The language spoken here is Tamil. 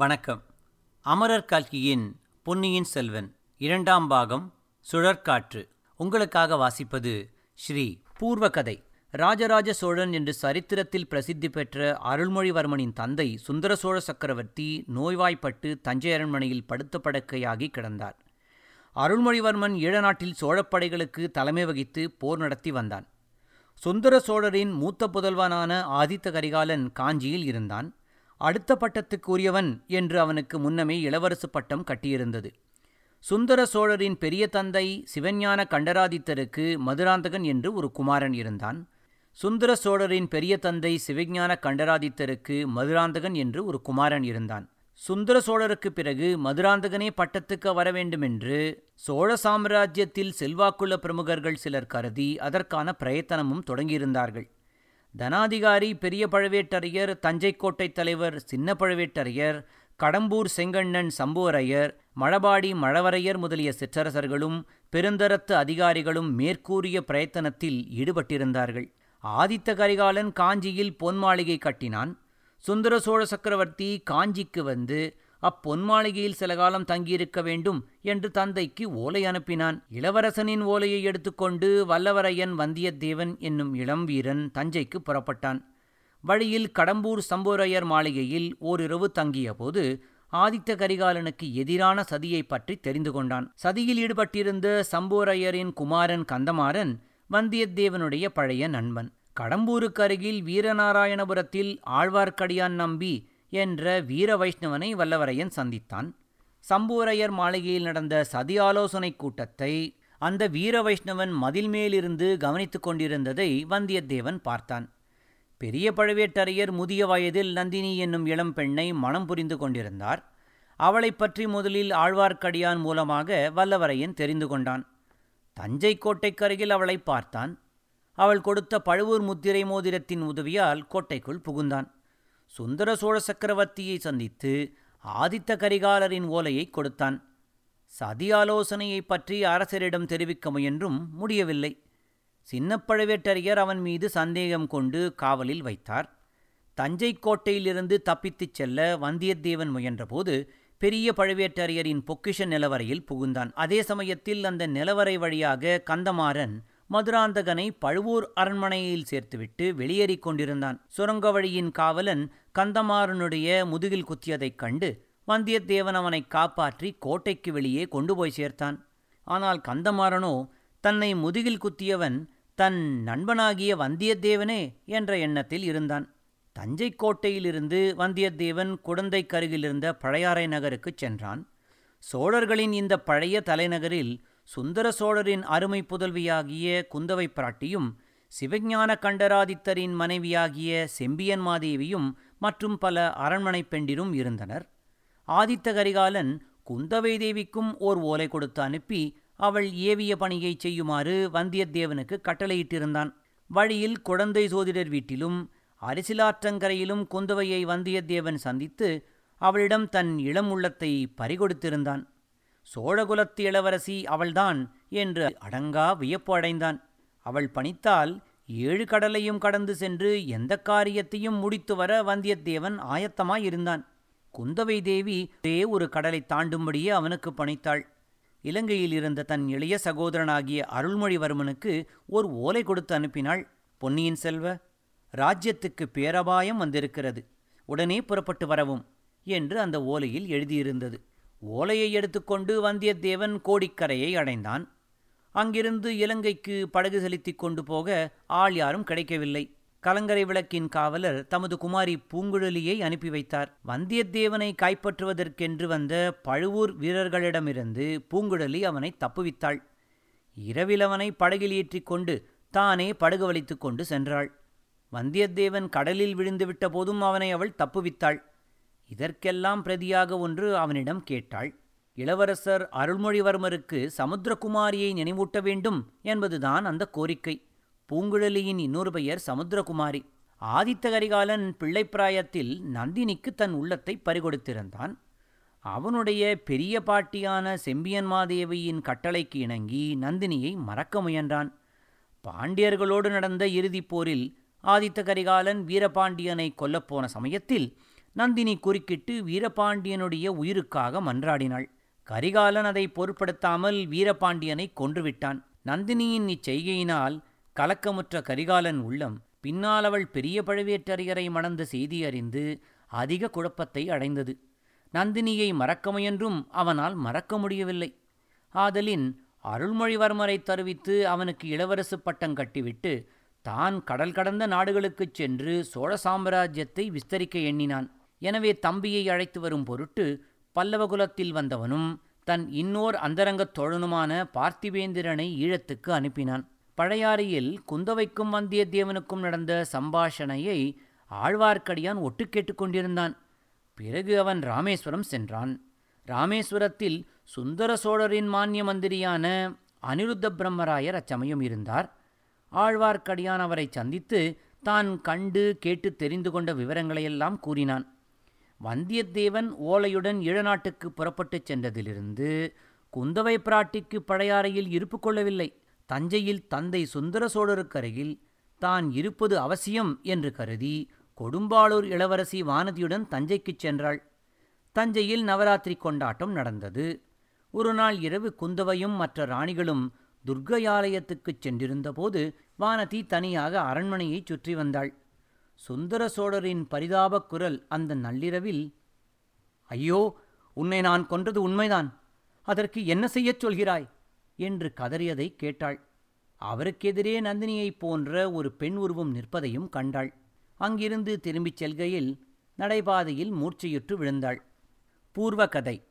வணக்கம். அமரர் கல்கியின் பொன்னியின் செல்வன் இரண்டாம் பாகம் சுழற்காற்று. உங்களுக்காக வாசிப்பது ஸ்ரீ பூர்வகதை. ராஜராஜ சோழன் என்று சரித்திரத்தில் பிரசித்தி பெற்ற அருள்மொழிவர்மனின் தந்தை சுந்தர சோழ சக்கரவர்த்தி நோய்வாய்ப்பட்டு தஞ்சை அரண்மனையில் படுத்த படுக்கையாகி கிடந்தார். அருள்மொழிவர்மன் ஈழநாட்டில் சோழப்படைகளுக்கு தலைமை வகித்து போர் நடத்தி வந்தான். சுந்தர சோழரின் மூத்த புதல்வனான ஆதித்த கரிகாலன் காஞ்சியில் இருந்தான். அடுத்த பட்டத்துக்கு உரியவன் என்று அவனுக்கு முன்னமே இளவரசு பட்டம் கட்டியிருந்தது. சுந்தர சோழரின் பெரிய தந்தை சிவஞான கண்டராதித்தருக்கு மதுராந்தகன் என்று ஒரு குமாரன் இருந்தான். சுந்தர சோழரின் பெரிய தந்தை சிவஞான கண்டராதித்தருக்கு மதுராந்தகன் என்று ஒரு குமாரன் இருந்தான். சுந்தர சோழருக்கு பிறகு மதுராந்தகனே பட்டத்துக்கு வர வேண்டுமென்று சோழ சாம்ராஜ்யத்தில் செல்வாக்குள்ள பிரமுகர்கள் சிலர் கருதி அதற்கான பிரயத்தனமும் தொடங்கியிருந்தார்கள். தனாதிகாரி பெரிய பழவேட்டரையர் தஞ்சைக்கோட்டை தலைவர் சின்ன பழவேட்டரையர் கடம்பூர் செங்கண்ணன் சம்புவரையர் மழபாடி மழவரையர் முதலிய சிற்றரசர்களும் பெருந்தரத்து அதிகாரிகளும் மேற்கூறிய பிரயத்தனத்தில் ஈடுபட்டிருந்தார்கள். ஆதித்த கரிகாலன் காஞ்சியில் பொன் மாளிகை கட்டினான். சுந்தர சோழ சக்கரவர்த்தி காஞ்சிக்கு வந்து அப்பொன் மாளிகையில் சில காலம் தங்கியிருக்க வேண்டும் என்று தந்தைக்கு ஓலை அனுப்பினான். இளவரசனின் ஓலையை எடுத்துக்கொண்டு வல்லவரையன் வந்தியத்தேவன் என்னும் இளம் வீரன் தஞ்சைக்கு புறப்பட்டான். வழியில் கடம்பூர் சம்போரையர் மாளிகையில் ஓரிரவு தங்கியபோது ஆதித்த கரிகாலனுக்கு எதிரான சதியை பற்றி தெரிந்து கொண்டான். சதியில் ஈடுபட்டிருந்த சம்போரையரின் குமாரன் கந்தமாறன் வந்தியத்தேவனுடைய பழைய நண்பன். கடம்பூருக்கு அருகில் வீரநாராயணபுரத்தில் ஆழ்வார்க்கடியான் நம்பி என்ற வீர வைஷ்ணவனை வல்லவரையன் சந்தித்தான். சம்புவரையர் மாளிகையில் நடந்த சதி ஆலோசனை கூட்டத்தை அந்த வீர வைஷ்ணவன் மதில் மேலிருந்து கவனித்துக் கொண்டிருந்ததை வந்தியத்தேவன் பார்த்தான். பெரிய பழுவேட்டரையர் முதிய வயதில் நந்தினி என்னும் இளம் பெண்ணை மனம் புரிந்து கொண்டிருந்தார். அவளைப் பற்றி முதலில் ஆழ்வார்க்கடியான் மூலமாக வல்லவரையன் தெரிந்து கொண்டான். தஞ்சை கோட்டைக்கருகில் அவளை பார்த்தான். அவள் கொடுத்த பழுவூர் முத்திரை மோதிரத்தின் உதவியால் கோட்டைக்குள் புகுந்தான். சுந்தர சோழ சக்கரவர்த்தியை சந்தித்து ஆதித்த கரிகாலரின் ஓலையை கொடுத்தான். சதி ஆலோசனையை பற்றி அரசரிடம் தெரிவிக்க முயன்றும் முடியவில்லை. சின்ன பழுவேட்டரையர் அவன் மீது சந்தேகம் கொண்டு காவலில் வைத்தார். தஞ்சை கோட்டையிலிருந்து தப்பித்துச் செல்ல வந்தியத்தேவன் முயன்றபோது பெரிய பழுவேட்டரையரின் பொக்கிஷ நிலவரையில் புகுந்தான். அதே சமயத்தில் அந்த நிலவரை வழியாக கந்தமாறன் மதுராந்தகனை பழுவூர் அரண்மனையில் சேர்த்துவிட்டு வெளியேறிக் கொண்டிருந்தான். சுரங்க வழியின் காவலன் கந்தமாறனுடைய முதுகில் குத்தியதைக் கண்டு வந்தியத்தேவன் அவனை காப்பாற்றி கோட்டைக்கு வெளியே கொண்டு போய் சேர்த்தான். ஆனால் கந்தமாறனோ தன்னை முதுகில் குத்தியவன் தன் நண்பனாகிய வந்தியத்தேவனே என்ற எண்ணத்தில் இருந்தான். தஞ்சை கோட்டையிலிருந்து வந்தியத்தேவன் குடந்தை கருகிலிருந்த பழையாறை நகருக்குச் சென்றான். சோழர்களின் இந்த பழைய தலைநகரில் சுந்தர சோழரின் அருமை புதல்வியாகிய குந்தவை பிராட்டியும் சிவஞான கண்டராதித்தரின் மனைவியாகிய செம்பியன் மாதேவியும் மற்றும் பல அரண்மனை பெண்டிரும் இருந்தனர். ஆதித்த கரிகாலன் குந்தவை தேவிக்கும் ஓர் ஓலை கொடுத்து அனுப்பி அவள் ஏவிய பணியை செய்யுமாறு வந்தியத்தேவனுக்கு கட்டளையிட்டிருந்தான். வழியில் குழந்தை சோதிடர் வீட்டிலும் அரிசிலாற்றங்கரையிலும் குந்தவையை வந்தியத்தேவன் சந்தித்து அவளிடம் தன் இளம் உள்ளத்தை பறிகொடுத்திருந்தான். சோழகுலத்து இளவரசி அவள்தான் என்று அடங்கா வியப்பு அடைந்தான். அவள் பணித்தால் ஏழு கடலையும் கடந்து சென்று எந்த காரியத்தையும் முடித்து வர வந்தியத்தேவன் ஆயத்தமாயிருந்தான் குந்தவை தேவி ஒரே ஒரு கடலை தாண்டும்படியே அவனுக்கு பணித்தாள். இலங்கையில் இருந்த தன் இளைய சகோதரனாகிய அருள்மொழிவர்மனுக்கு ஒரு ஓலை கொடுத்து அனுப்பினாள். பொன்னியின் செல்வ ராஜ்யத்துக்கு பேரபாயம் வந்திருக்கிறது. உடனே புறப்பட்டு வரவும் என்று அந்த ஓலையில் எழுதியிருந்தது. ஓலையை எடுத்துக்கொண்டு வந்தியத்தேவன் கோடிக்கரையை அடைந்தான். அங்கிருந்து இலங்கைக்கு படகு செலுத்திக் கொண்டு போக ஆள் யாரும் கிடைக்கவில்லை. கலங்கரை விளக்கின் காவலர் தமது குமாரி பூங்குழலியை அனுப்பி வைத்தார். வந்தியத்தேவனை கைப்பற்றுவதற்கென்று வந்த பழுவூர் வீரர்களிடமிருந்து பூங்குழலி அவனை தப்புவித்தாள். இரவில் அவனை படகில் ஏற்றிக்கொண்டு தானே படகு வலித்துக் கொண்டு சென்றாள். வந்தியத்தேவன் கடலில் விழுந்துவிட்ட போதும் அவனை அவள் தப்புவித்தாள். இதற்கெல்லாம் பிரதியாக ஒன்று அவனிடம் கேட்டாள். இளவரசர் அருள்மொழிவர்மருக்கு சமுத்திரகுமாரியை நினைவூட்ட வேண்டும் என்பதுதான் அந்த கோரிக்கை. பூங்குழலியின் இன்னொரு பெயர் சமுத்திரகுமாரி. ஆதித்த கரிகாலன் பிள்ளைப்பிராயத்தில் நந்தினிக்கு தன் உள்ளத்தை பறிகொடுத்திருந்தான். அவனுடைய பெரிய பாட்டியான செம்பியன் மாதேவியின் கட்டளைக்கு இணங்கி நந்தினியை மறக்க முயன்றான். பாண்டியர்களோடு நடந்த இறுதிப் போரில் ஆதித்த கரிகாலன் வீரபாண்டியனை கொல்லப்போன சமயத்தில் நந்தினி குறுக்கிட்டு வீரபாண்டியனுடைய உயிருக்காக மன்றாடினாள். கரிகாலன் அதை பொருட்படுத்தாமல் வீரபாண்டியனை கொன்றுவிட்டான். நந்தினியின் இச்செய்கையினால் கலக்கமுற்ற கரிகாலன் உள்ளம் பின்னால் அவள் பெரிய பழுவேட்டரையரை மணந்த செய்தி அறிந்து அதிக குழப்பத்தை அடைந்தது. நந்தினியை மறக்க முயன்றும் அவனால் மறக்க முடியவில்லை. ஆதலின் அருள்மொழிவர்மரை தருவித்து அவனுக்கு இளவரசு பட்டம் கட்டிவிட்டு தான் கடல் கடந்த நாடுகளுக்குச் சென்று சோழ சாம்ராஜ்யத்தை விஸ்தரிக்க எண்ணினான். எனவே தம்பியை அழைத்து வரும் பொருட்டு பல்லவகுலத்தில் வந்தவனும் தன் இன்னோர் அந்தரங்கத் தோழனுமான பார்த்திவேந்திரனை ஈழத்துக்கு அனுப்பினான். பழையாறையில் குந்தவைக்கும் வந்தியத்தேவனுக்கும் நடந்த சம்பாஷணையை ஆழ்வார்க்கடியான் ஒட்டு கேட்டுக்கொண்டிருந்தான் பிறகு அவன் ராமேஸ்வரம் சென்றான். ராமேஸ்வரத்தில் சுந்தர சோழரின் மானிய மந்திரியான அனிருத்த பிரம்மராயர் அச்சமயம் இருந்தார். ஆழ்வார்க்கடியான் அவரை சந்தித்து தான் கண்டு கேட்டு தெரிந்து கொண்ட விவரங்களையெல்லாம் கூறினான். வந்தியத்தேவன் ஓலையுடன் ஈழநாட்டுக்கு புறப்பட்டுச் சென்றதிலிருந்து குந்தவை பிராட்டிக்கு பழையாறையில் இருப்பு கொள்ளவில்லை. தஞ்சையில் தந்தை சுந்தர சோழருக்கருகில் தான் இருப்பது அவசியம் என்று கருதி கொடும்பாளூர் இளவரசி வானதியுடன் தஞ்சைக்குச் சென்றாள். தஞ்சையில் நவராத்திரி கொண்டாட்டம் நடந்தது. ஒரு நாள் இரவு குந்தவையும் மற்ற ராணிகளும் துர்க்கையாலயத்துக்குச் சென்றிருந்தபோது வானதி தனியாக அரண்மனையைச் சுற்றி வந்தாள். சுந்தர சோழரின் பரிதாபக் குரல் அந்த நள்ளிரவில் ஐயோ உன்னை நான் கொன்றது உண்மைதான். அதற்கு என்ன செய்யச் சொல்கிறாய்? என்று கதறியதை கேட்டாள். அவருக்கெதிரே நந்தினியைப் போன்ற ஒரு பெண் உருவம் நிற்பதையும் கண்டாள். அங்கிருந்து திரும்பிச் செல்கையில் நடைபாதையில் மூர்ச்சையுற்று விழுந்தாள். பூர்வ கதை